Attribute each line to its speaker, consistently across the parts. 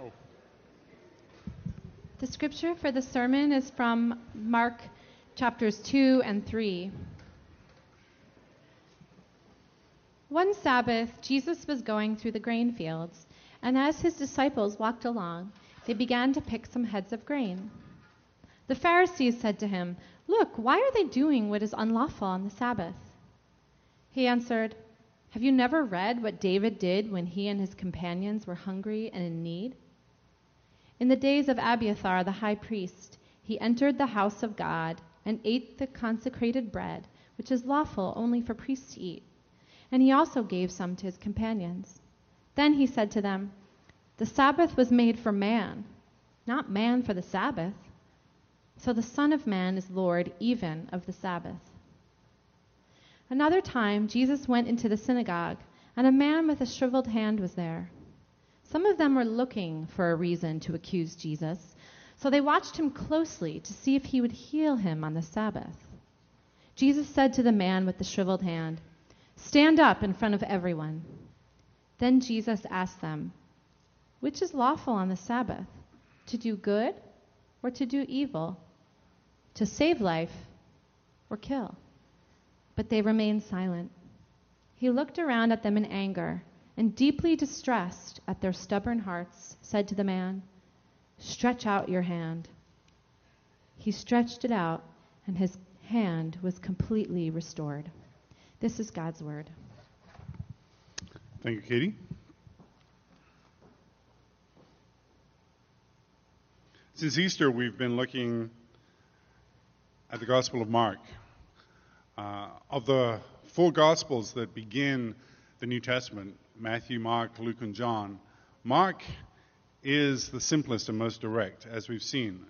Speaker 1: Oh,
Speaker 2: The scripture for the sermon is from Mark chapters 2 and 3. One Sabbath, Jesus was going through the grain fields, and as his disciples walked along, they began to pick some heads of grain. The Pharisees said to him, Look, why are they doing what is unlawful on the Sabbath? He answered, Have you never read what David did when he and his companions were hungry and in need? In the days of Abiathar the high priest, he entered the house of God and ate the consecrated bread, which is lawful only for priests to eat. And he also gave some to his companions. Then he said to them, The Sabbath was made for man, not man for the Sabbath. So the Son of Man is Lord even of the Sabbath. Another time, Jesus went into the synagogue, and a man with a shriveled hand was there. Some of them were looking for a reason to accuse Jesus, so they watched him closely to see if he would heal him on the Sabbath. Jesus said to the man with the shriveled hand, Stand up in front of everyone. Then Jesus asked them, Which is lawful on the Sabbath, to do good or to do evil, to save life or kill? But they remained silent. He looked around at them in anger and, deeply distressed at their stubborn hearts, said to the man, Stretch out your hand. He stretched it out, and his hand was completely restored. This is God's word.
Speaker 1: thank you, Katie. Since Easter, we've been looking at the Gospel of Mark. Uh, of the four Gospels that begin the New Testament Matthew, Mark, Luke, and John Mark is the simplest and most direct, as we've seen.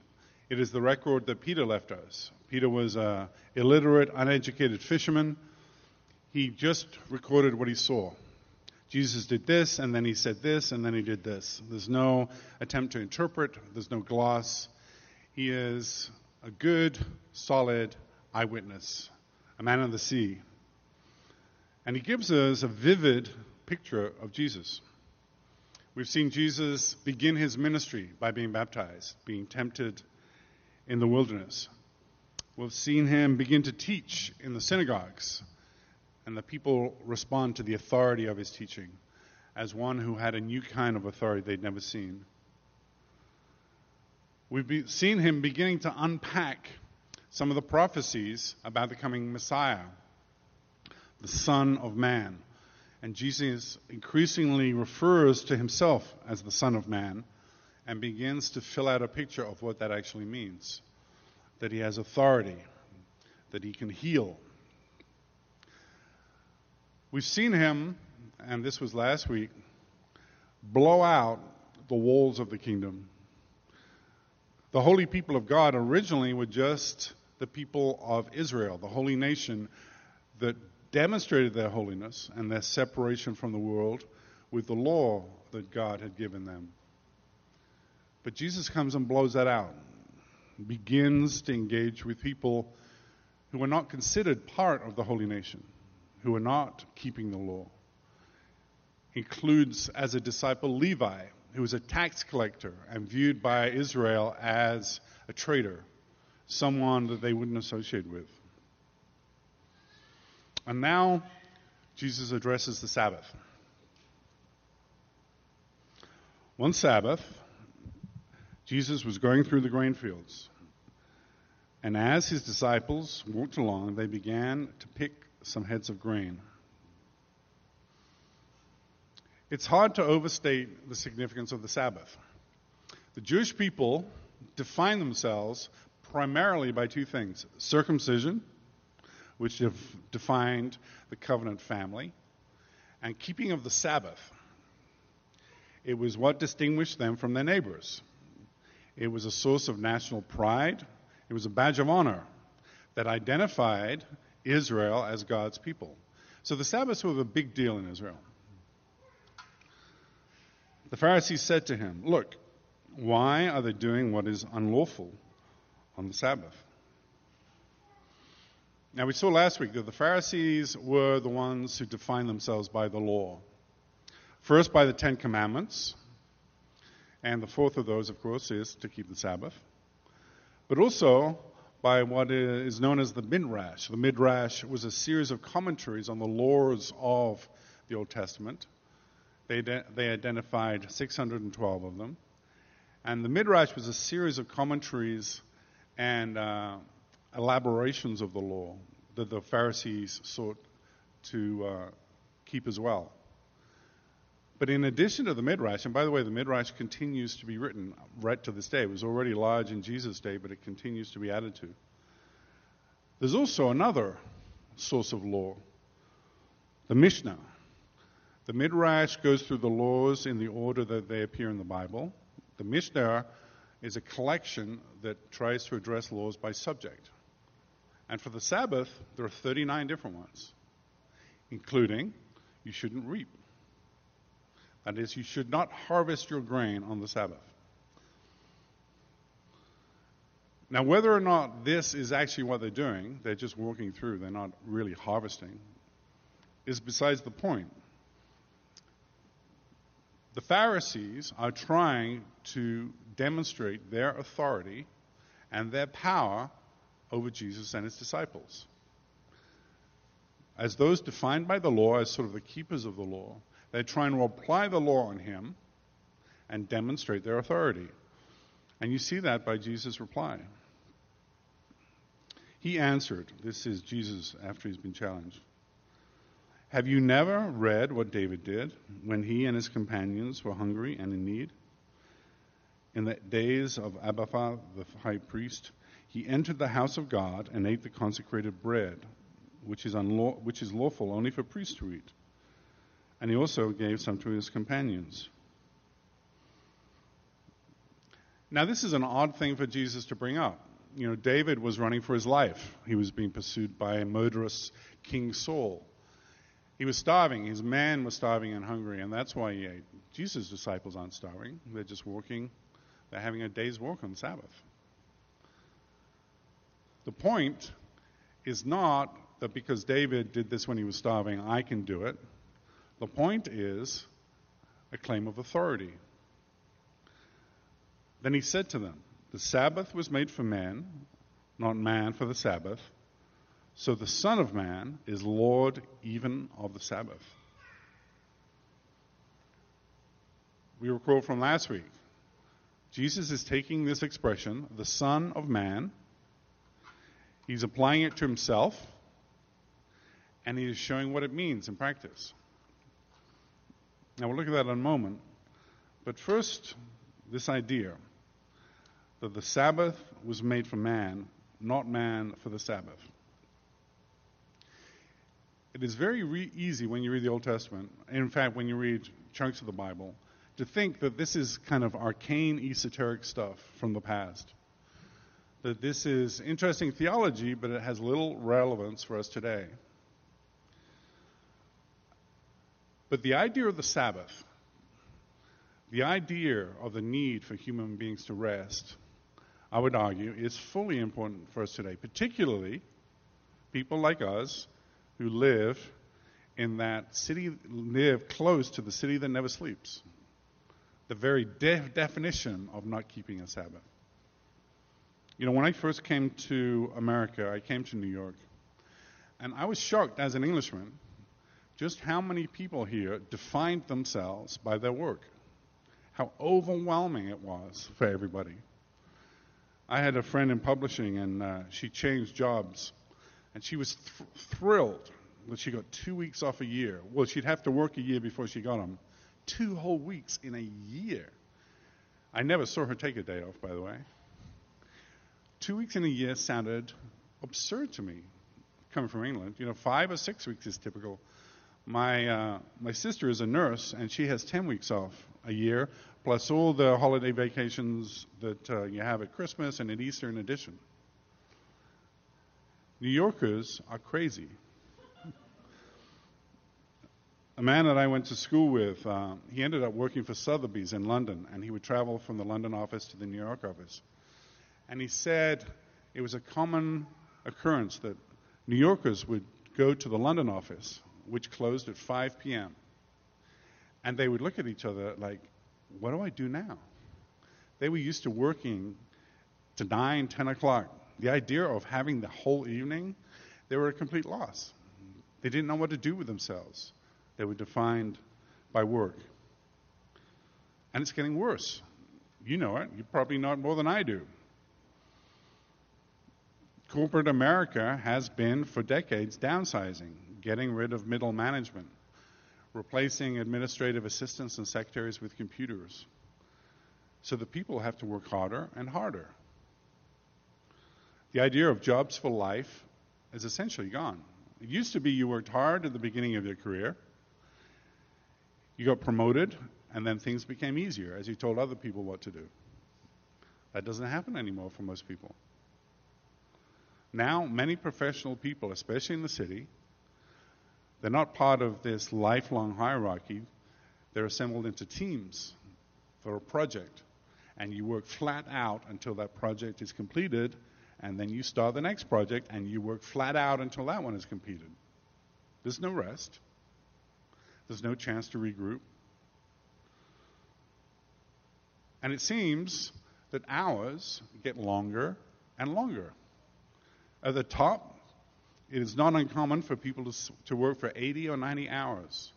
Speaker 1: It is the record that Peter left us. Peter was an illiterate, uneducated fisherman. He just recorded what he saw. Jesus did this, and then he said this, and then he did this. There's no attempt to interpret, there's no gloss. He is a good, solid eyewitness, a man of the sea. And he gives us a vivid picture of Jesus. We've seen Jesus begin his ministry by being baptized, being tempted in the wilderness. We've seen him begin to teach in the synagogues, and the people respond to the authority of his teaching as one who had a new kind of authority they'd never seen. We've seen him beginning to unpack some of the prophecies about the coming Messiah, the Son of Man. And Jesus increasingly refers to himself as the Son of Man and begins to fill out a picture of what that actually means that he has authority, that he can heal. We've seen him, and this was last week, blow out the walls of the kingdom. The holy people of God originally were just the people of Israel, the holy nation that demonstrated their holiness and their separation from the world with the law that God had given them. But Jesus comes and blows that out, begins to engage with people who are not considered part of the holy nation, who are not keeping the law. Includes as a disciple Levi, who was a tax collector and viewed by Israel as a traitor, someone that they wouldn't associate with. And now Jesus addresses the Sabbath. One Sabbath, Jesus was going through the grain fields. And as his disciples walked along, they began to pick some heads of grain. It's hard to overstate the significance of the Sabbath. The Jewish people define themselves primarily by two things circumcision, which have defined the covenant family, and keeping of the Sabbath. It was what distinguished them from their neighbors. It was a source of national pride. It was a badge of honor that identified Israel as God's people. So the Sabbaths were a big deal in Israel. The Pharisees said to him, Look, why are they doing what is unlawful on the Sabbath? Now, we saw last week that the Pharisees were the ones who defined themselves by the law. First, by the Ten Commandments. And the fourth of those, of course, is to keep the Sabbath. But also by what is known as the Midrash. The Midrash was a series of commentaries on the laws of the Old Testament. They, they identified 612 of them. And the Midrash was a series of commentaries and uh, elaborations of the law that the Pharisees sought to uh, keep as well. But in addition to the Midrash, and by the way, the Midrash continues to be written right to this day. It was already large in Jesus' day, but it continues to be added to. There's also another source of law, the Mishnah. The Midrash goes through the laws in the order that they appear in the Bible. The Mishnah is a collection that tries to address laws by subject. And for the Sabbath, there are 39 different ones, including you shouldn't reap. That is, you should not harvest your grain on the Sabbath. Now, whether or not this is actually what they're doing, they're just walking through, they're not really harvesting, is besides the point. The Pharisees are trying to demonstrate their authority and their power over Jesus and his disciples. As those defined by the law, as sort of the keepers of the law, they're trying to apply the law on him and demonstrate their authority. And you see that by Jesus' reply. He answered, This is Jesus after he's been challenged. Have you never read what David did when he and his companions were hungry and in need? In the days of Abiathar the high priest, he entered the house of God and ate the consecrated bread, which is, unlaw- which is lawful only for priests to eat and he also gave some to his companions. Now, this is an odd thing for Jesus to bring up. You know, David was running for his life. He was being pursued by a murderous King Saul. He was starving. His man was starving and hungry, and that's why he ate. Jesus' disciples aren't starving. They're just walking. They're having a day's walk on Sabbath. The point is not that because David did this when he was starving, I can do it. The point is a claim of authority. Then he said to them, The Sabbath was made for man, not man for the Sabbath. So the Son of Man is Lord even of the Sabbath. We recall from last week. Jesus is taking this expression, the Son of Man, he's applying it to himself, and he is showing what it means in practice. Now, we'll look at that in a moment. But first, this idea that the Sabbath was made for man, not man for the Sabbath. It is very re- easy when you read the Old Testament, in fact, when you read chunks of the Bible, to think that this is kind of arcane, esoteric stuff from the past. That this is interesting theology, but it has little relevance for us today. But the idea of the Sabbath, the idea of the need for human beings to rest, I would argue, is fully important for us today, particularly people like us who live in that city, live close to the city that never sleeps. The very de- definition of not keeping a Sabbath. You know, when I first came to America, I came to New York, and I was shocked as an Englishman just how many people here defined themselves by their work. How overwhelming it was for everybody. I had a friend in publishing, and uh, she changed jobs, and she was th- thrilled that she got two weeks off a year. Well, she'd have to work a year before she got them. Two whole weeks in a year. I never saw her take a day off, by the way. Two weeks in a year sounded absurd to me, coming from England. You know, five or six weeks is typical my, uh, my sister is a nurse, and she has 10 weeks off a year, plus all the holiday vacations that uh, you have at Christmas and at Easter in addition. New Yorkers are crazy. A man that I went to school with, uh, he ended up working for Sotheby's in London, and he would travel from the London office to the New York office. And he said it was a common occurrence that New Yorkers would go to the London office which closed at 5 p.m. And they would look at each other like, what do I do now? They were used to working to 9, 10 o'clock. The idea of having the whole evening, they were a complete loss. They didn't know what to do with themselves. They were defined by work. And it's getting worse. You know it. You probably know it more than I do. Corporate America has been, for decades, downsizing, getting rid of middle management, replacing administrative assistants and secretaries with computers. So the people have to work harder and harder. The idea of jobs for life is essentially gone. It used to be you worked hard at the beginning of your career, you got promoted, and then things became easier as you told other people what to do. That doesn't happen anymore for most people. Now, many professional people, especially in the city, they're not part of this lifelong hierarchy. They're assembled into teams for a project. And you work flat out until that project is completed, and then you start the next project, and you work flat out until that one is completed. There's no rest, there's no chance to regroup. And it seems that hours get longer and longer. At the top, it is not uncommon for people to, to work for 80 or 90 hours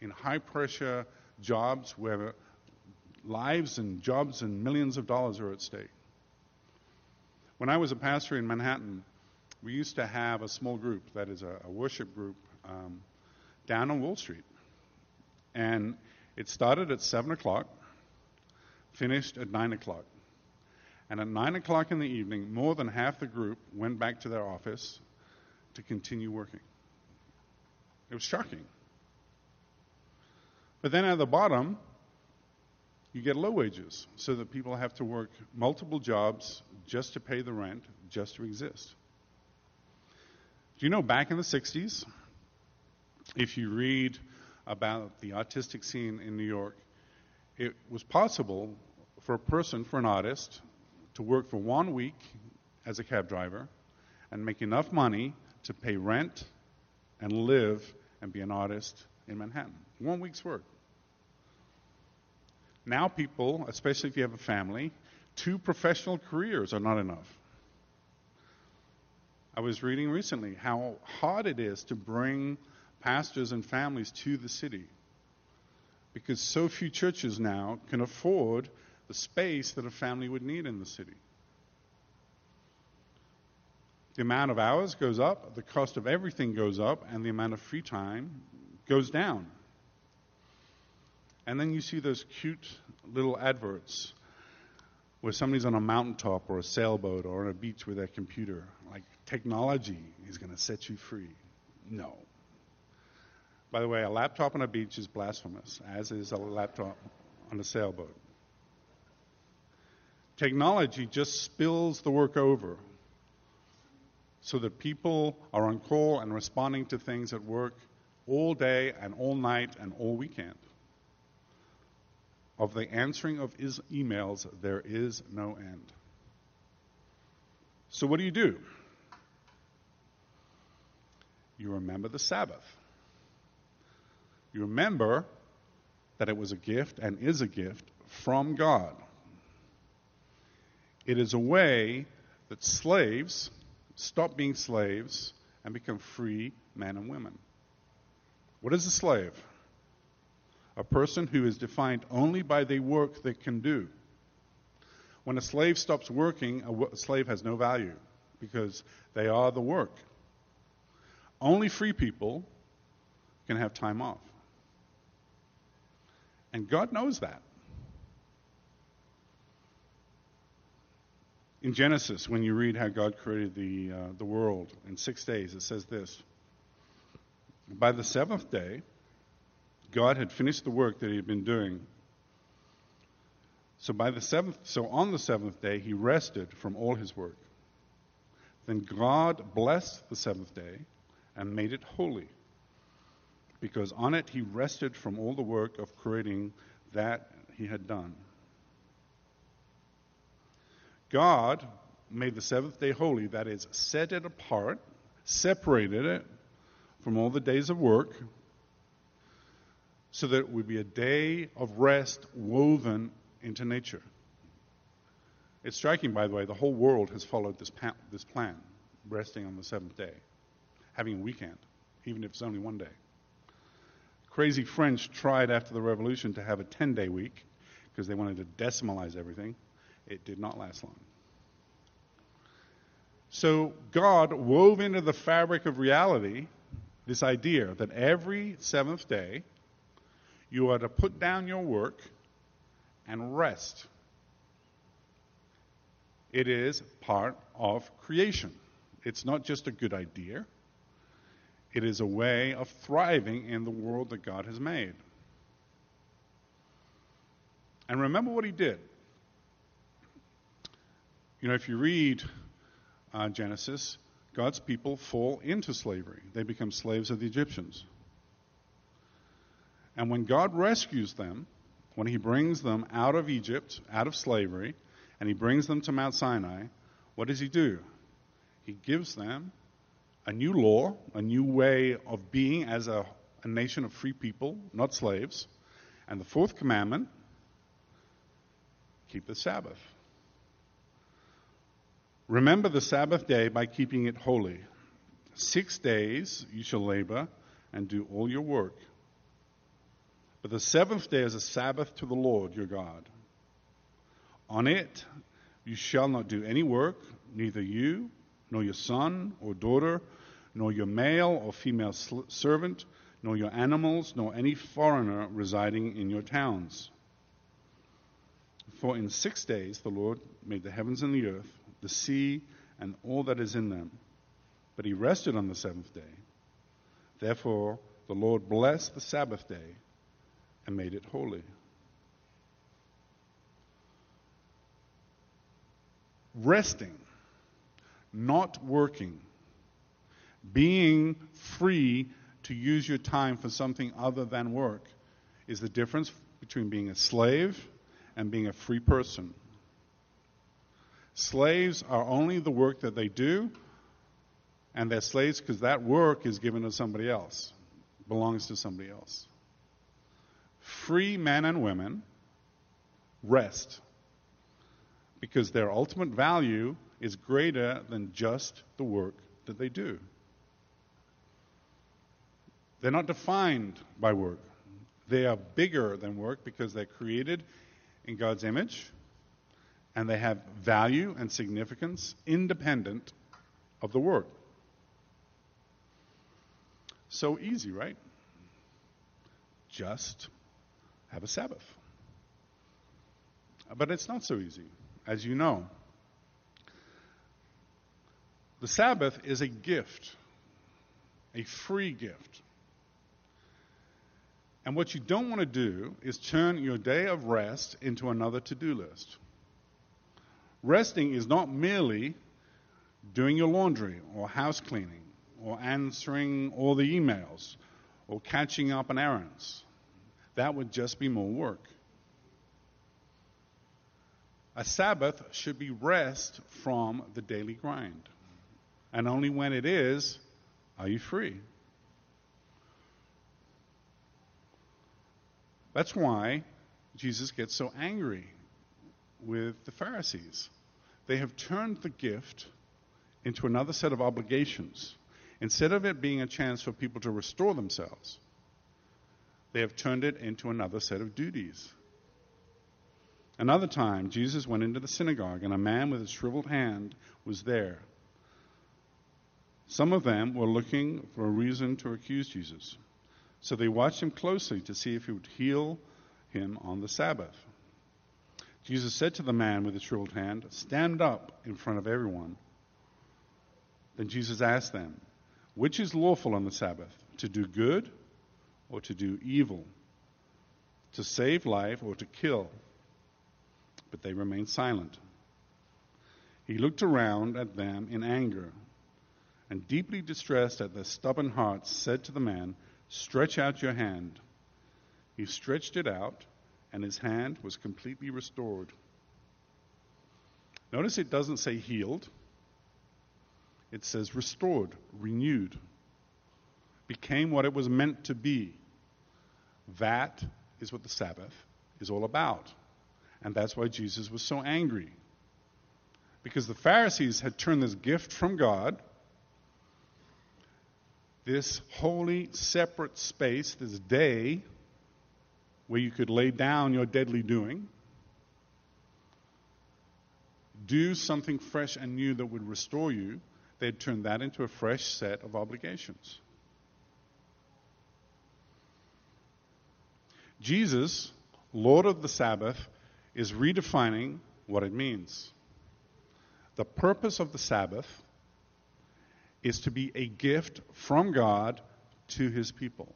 Speaker 1: in high pressure jobs where lives and jobs and millions of dollars are at stake. When I was a pastor in Manhattan, we used to have a small group, that is a, a worship group, um, down on Wall Street. And it started at 7 o'clock, finished at 9 o'clock. And at 9 o'clock in the evening, more than half the group went back to their office to continue working. It was shocking. But then at the bottom, you get low wages, so that people have to work multiple jobs just to pay the rent, just to exist. Do you know back in the 60s, if you read about the artistic scene in New York, it was possible for a person, for an artist, to work for one week as a cab driver and make enough money to pay rent and live and be an artist in Manhattan. One week's work. Now, people, especially if you have a family, two professional careers are not enough. I was reading recently how hard it is to bring pastors and families to the city because so few churches now can afford the space that a family would need in the city. The amount of hours goes up, the cost of everything goes up, and the amount of free time goes down. And then you see those cute little adverts where somebody's on a mountaintop or a sailboat or on a beach with their computer. Like, technology is going to set you free. No. By the way, a laptop on a beach is blasphemous, as is a laptop on a sailboat. Technology just spills the work over so that people are on call and responding to things at work all day and all night and all weekend. Of the answering of his emails, there is no end. So, what do you do? You remember the Sabbath. You remember that it was a gift and is a gift from God. It is a way that slaves stop being slaves and become free men and women. What is a slave? A person who is defined only by the work they can do. When a slave stops working, a slave has no value because they are the work. Only free people can have time off. And God knows that. In Genesis, when you read how God created the, uh, the world in six days, it says this By the seventh day, God had finished the work that he had been doing. So by the seventh so on the seventh day he rested from all his work. Then God blessed the seventh day and made it holy, because on it he rested from all the work of creating that he had done. God made the seventh day holy, that is, set it apart, separated it from all the days of work, so that it would be a day of rest woven into nature. It's striking, by the way, the whole world has followed this, pa- this plan, resting on the seventh day, having a weekend, even if it's only one day. Crazy French tried after the revolution to have a 10 day week because they wanted to decimalize everything. It did not last long. So God wove into the fabric of reality this idea that every seventh day you are to put down your work and rest. It is part of creation. It's not just a good idea, it is a way of thriving in the world that God has made. And remember what he did. You know, if you read uh, Genesis, God's people fall into slavery. They become slaves of the Egyptians. And when God rescues them, when He brings them out of Egypt, out of slavery, and He brings them to Mount Sinai, what does He do? He gives them a new law, a new way of being as a, a nation of free people, not slaves. And the fourth commandment keep the Sabbath. Remember the Sabbath day by keeping it holy. Six days you shall labor and do all your work. But the seventh day is a Sabbath to the Lord your God. On it you shall not do any work, neither you, nor your son or daughter, nor your male or female servant, nor your animals, nor any foreigner residing in your towns. For in six days the Lord made the heavens and the earth, the sea, and all that is in them. But he rested on the seventh day. Therefore the Lord blessed the Sabbath day and made it holy. Resting, not working, being free to use your time for something other than work is the difference between being a slave and being a free person. Slaves are only the work that they do, and they're slaves because that work is given to somebody else, belongs to somebody else free men and women rest because their ultimate value is greater than just the work that they do. They're not defined by work. They are bigger than work because they're created in God's image and they have value and significance independent of the work. So easy, right? Just have a Sabbath. But it's not so easy, as you know. The Sabbath is a gift, a free gift. And what you don't want to do is turn your day of rest into another to do list. Resting is not merely doing your laundry or house cleaning or answering all the emails or catching up on errands that would just be more work. A Sabbath should be rest from the daily grind. And only when it is are you free. That's why Jesus gets so angry with the Pharisees. They have turned the gift into another set of obligations. Instead of it being a chance for people to restore themselves, they have turned it into another set of duties. Another time, Jesus went into the synagogue, and a man with a shriveled hand was there. Some of them were looking for a reason to accuse Jesus. So they watched him closely to see if he would heal him on the Sabbath. Jesus said to the man with the shriveled hand, Stand up in front of everyone. Then Jesus asked them, Which is lawful on the Sabbath, to do good or to do evil, to save life or to kill. But they remained silent. He looked around at them in anger and, deeply distressed at their stubborn hearts, said to the man, Stretch out your hand. He stretched it out, and his hand was completely restored. Notice it doesn't say healed, it says restored, renewed became what it was meant to be That is what the Sabbath is all about. And that's why Jesus was so angry. Because the Pharisees had turned this gift from God, this holy, separate space, this day where you could lay down your deadly doing, do something fresh and new that would restore you, they'd turn that into a fresh set of obligations. Jesus, Lord of the Sabbath, is redefining what it means. The purpose of the Sabbath is to be a gift from God to his people.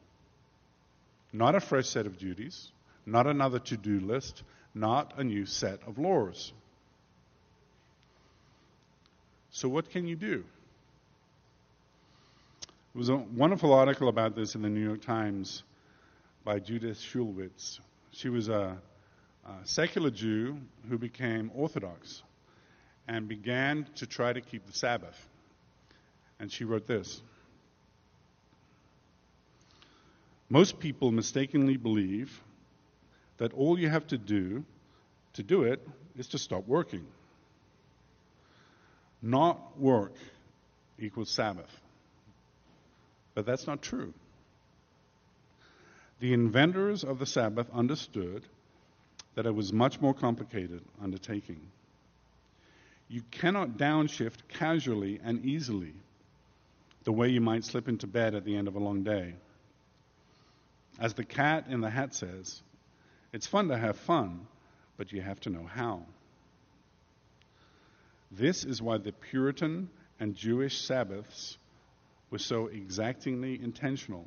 Speaker 1: Not a fresh set of duties, not another to do list, not a new set of laws. So, what can you do? There was a wonderful article about this in the New York Times by Judith Shulevitz. She was a, a secular Jew who became Orthodox and began to try to keep the Sabbath. And she wrote this Most people mistakenly believe that all you have to do to do it is to stop working. Not work equals Sabbath. But that's not true. The inventors of the Sabbath understood that it was much more complicated undertaking. You cannot downshift casually and easily the way you might slip into bed at the end of a long day. As the cat in the hat says, it's fun to have fun, but you have to know how. This is why the Puritan and Jewish Sabbaths were so exactingly intentional,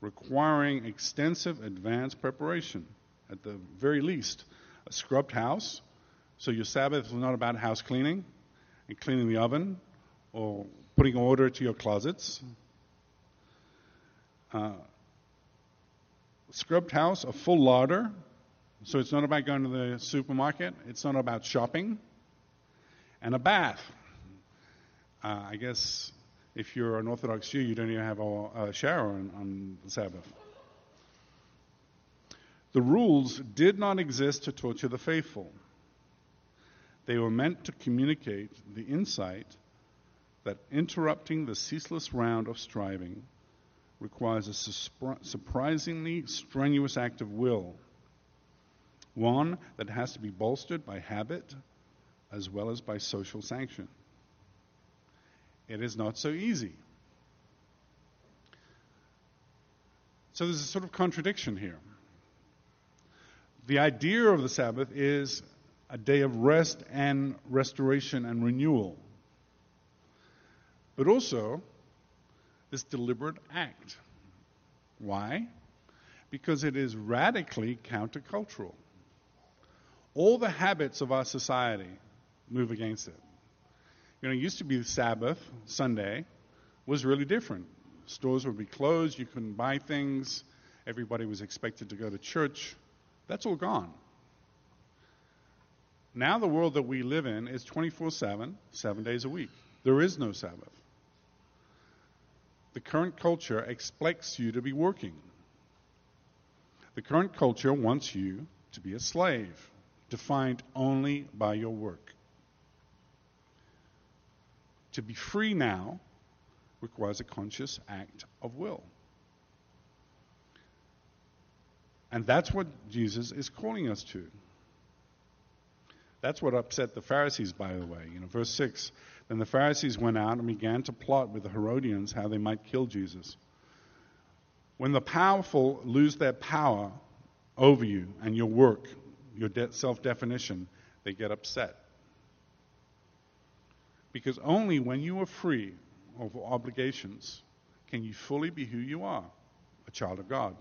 Speaker 1: requiring extensive advanced preparation, at the very least, a scrubbed house. So your Sabbath is not about house cleaning and cleaning the oven or putting order to your closets. Uh, scrubbed house, a full larder. So it's not about going to the supermarket, it's not about shopping. And a bath. Uh, I guess if you're an Orthodox Jew, you don't even have a, a shower on, on the Sabbath. The rules did not exist to torture the faithful. They were meant to communicate the insight that interrupting the ceaseless round of striving requires a surprisingly strenuous act of will, one that has to be bolstered by habit as well as by social sanction. It is not so easy. So there's a sort of contradiction here. The idea of the Sabbath is a day of rest and restoration and renewal, but also this deliberate act. Why? Because it is radically countercultural. All the habits of our society move against it. You know, it used to be the Sabbath, Sunday, was really different. Stores would be closed, you couldn't buy things, everybody was expected to go to church. That's all gone. Now, the world that we live in is 24 7, seven days a week. There is no Sabbath. The current culture expects you to be working. The current culture wants you to be a slave, defined only by your work. To be free now requires a conscious act of will. And that's what Jesus is calling us to. That's what upset the Pharisees, by the way. You know, verse 6 Then the Pharisees went out and began to plot with the Herodians how they might kill Jesus. When the powerful lose their power over you and your work, your de- self definition, they get upset. Because only when you are free of obligations can you fully be who you are a child of God.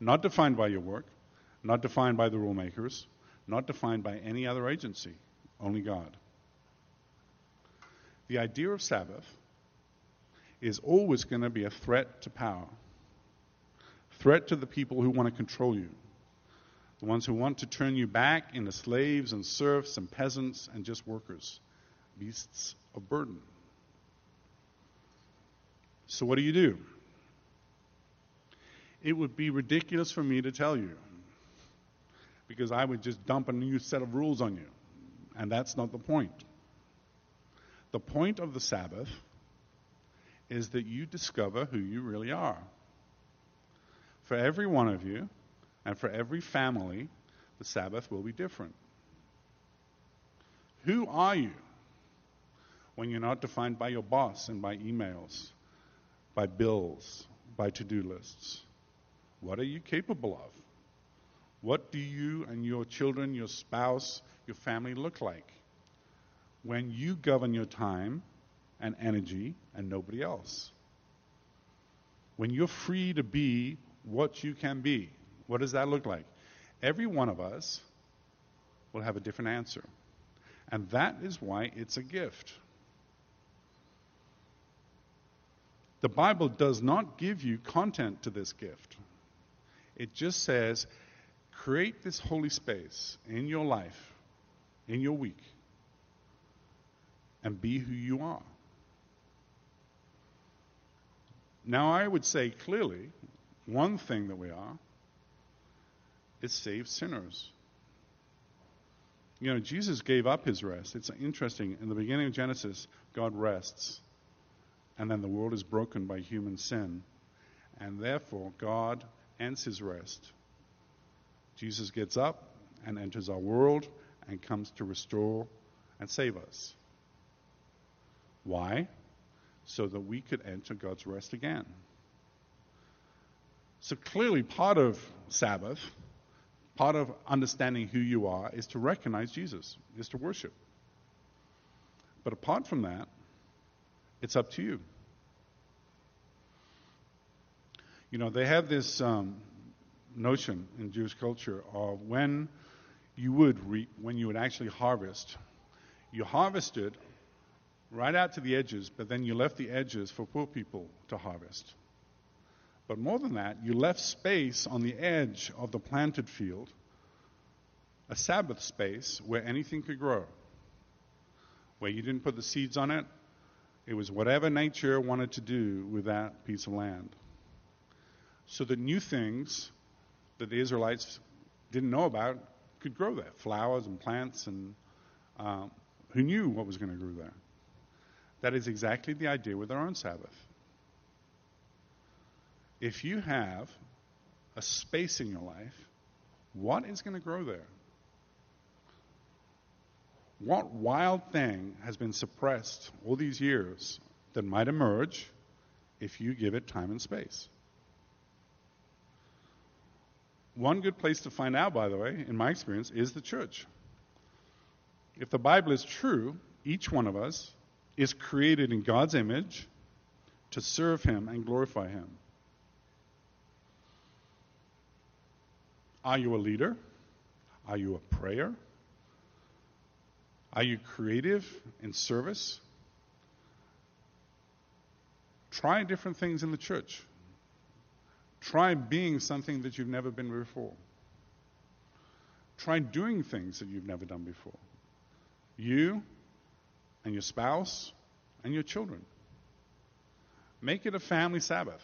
Speaker 1: Not defined by your work, not defined by the rule makers, not defined by any other agency, only God. The idea of Sabbath is always going to be a threat to power, threat to the people who want to control you, the ones who want to turn you back into slaves and serfs and peasants and just workers, beasts of burden. So, what do you do? it would be ridiculous for me to tell you because I would just dump a new set of rules on you. And that's not the point. The point of the Sabbath is that you discover who you really are. For every one of you and for every family, the Sabbath will be different. Who are you when you're not defined by your boss and by emails, by bills, by to do lists? What are you capable of? What do you and your children, your spouse, your family look like when you govern your time and energy and nobody else? When you're free to be what you can be, what does that look like? Every one of us will have a different answer. And that is why it's a gift. The Bible does not give you content to this gift. It just says, create this holy space in your life, in your week, and be who you are. Now, I would say clearly, one thing that we are is saved sinners. You know, Jesus gave up his rest. It's interesting. In the beginning of Genesis, God rests, and then the world is broken by human sin. And therefore, God ends his rest. Jesus gets up and enters our world and comes to restore and save us. Why? So that we could enter God's rest again. So clearly, part of Sabbath, part of understanding who you are, is to recognize Jesus, is to worship. But apart from that, it's up to you. You know, they have this um, notion in Jewish culture of when you would reap, when you would actually harvest. You harvested right out to the edges, but then you left the edges for poor people to harvest. But more than that, you left space on the edge of the planted field, a Sabbath space where anything could grow, where you didn't put the seeds on it. It was whatever nature wanted to do with that piece of land so that new things that the Israelites didn't know about could grow there flowers and plants, and um, who knew what was going to grow there? That is exactly the idea with our own Sabbath. If you have a space in your life, what is going to grow there? What wild thing has been suppressed all these years that might emerge if you give it time and space? One good place to find out, by the way, in my experience, is the church. If the Bible is true, each one of us is created in God's image to serve Him and glorify Him. Are you a leader? Are you a prayer? Are you creative in service? Try different things in the church. Try being something that you've never been before. Try doing things that you've never done before. You and your spouse and your children. Make it a family Sabbath.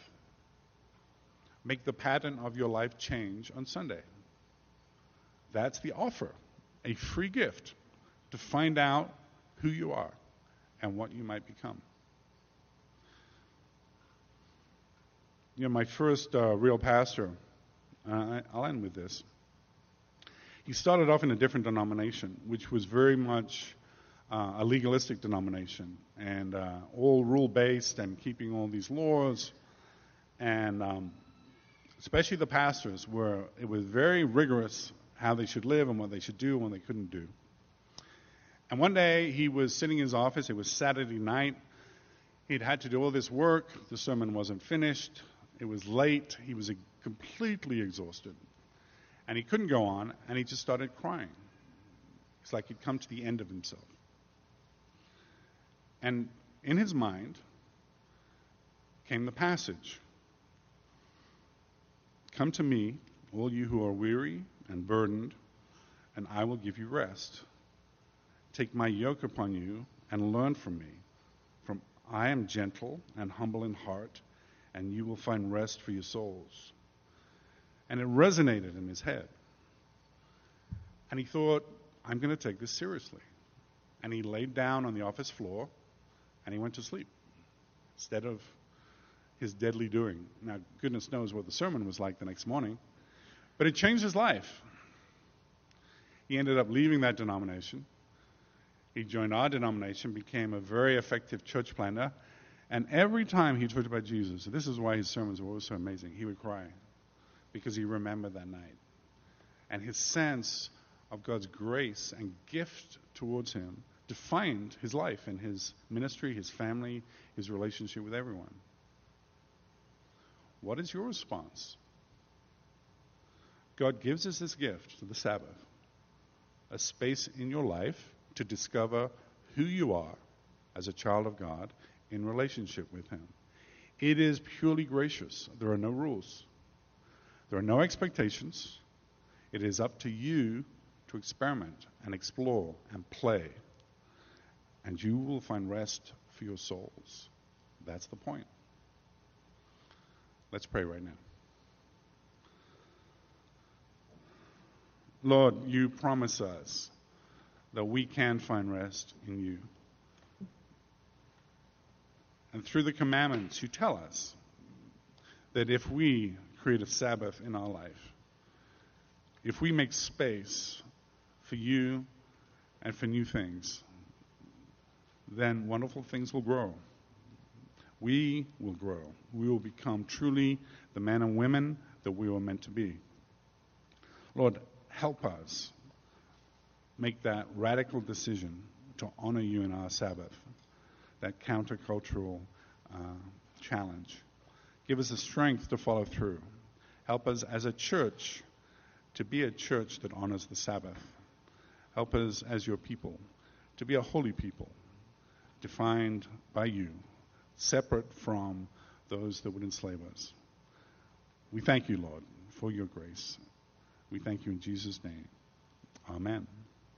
Speaker 1: Make the pattern of your life change on Sunday. That's the offer, a free gift to find out who you are and what you might become. you know, my first uh, real pastor, uh, I'll end with this. He started off in a different denomination, which was very much uh, a legalistic denomination and uh, all rule based and keeping all these laws. And um, especially the pastors, were it was very rigorous how they should live and what they should do and what they couldn't do. And one day he was sitting in his office. It was Saturday night. He'd had to do all this work. The sermon wasn't finished. It was late. He was completely exhausted. And he couldn't go on, and he just started crying. It's like he'd come to the end of himself. And in his mind came the passage Come to me, all you who are weary and burdened, and I will give you rest. Take my yoke upon you and learn from me. For I am gentle and humble in heart and you will find rest for your souls. And it resonated in his head. And he thought, I'm going to take this seriously. And he laid down on the office floor and he went to sleep instead of his deadly doing. Now, goodness knows what the sermon was like the next morning, but it changed his life. He ended up leaving that denomination. He joined our denomination, became a very effective church planter, and every time he talked about Jesus, this is why his sermons were always so amazing, he would cry because he remembered that night. And his sense of God's grace and gift towards him defined his life and his ministry, his family, his relationship with everyone. What is your response? God gives us this gift, the Sabbath, a space in your life to discover who you are as a child of God in relationship with Him. It is purely gracious. There are no rules, there are no expectations. It is up to you to experiment and explore and play. And you will find rest for your souls. That's the point. Let's pray right now. Lord, you promise us that we can find rest in you. And through the commandments, you tell us that if we create a Sabbath in our life, if we make space for you and for new things, then wonderful things will grow. We will grow. We will become truly the men and women that we were meant to be. Lord, help us make that radical decision to honor you in our Sabbath, that countercultural uh, challenge. Give us the strength to follow through. Help us as a church to be a church that honors the Sabbath. Help us as your people to be a holy people, defined by you, separate from those that would enslave us. We thank you, Lord, for your grace. We thank you in Jesus' name. Amen.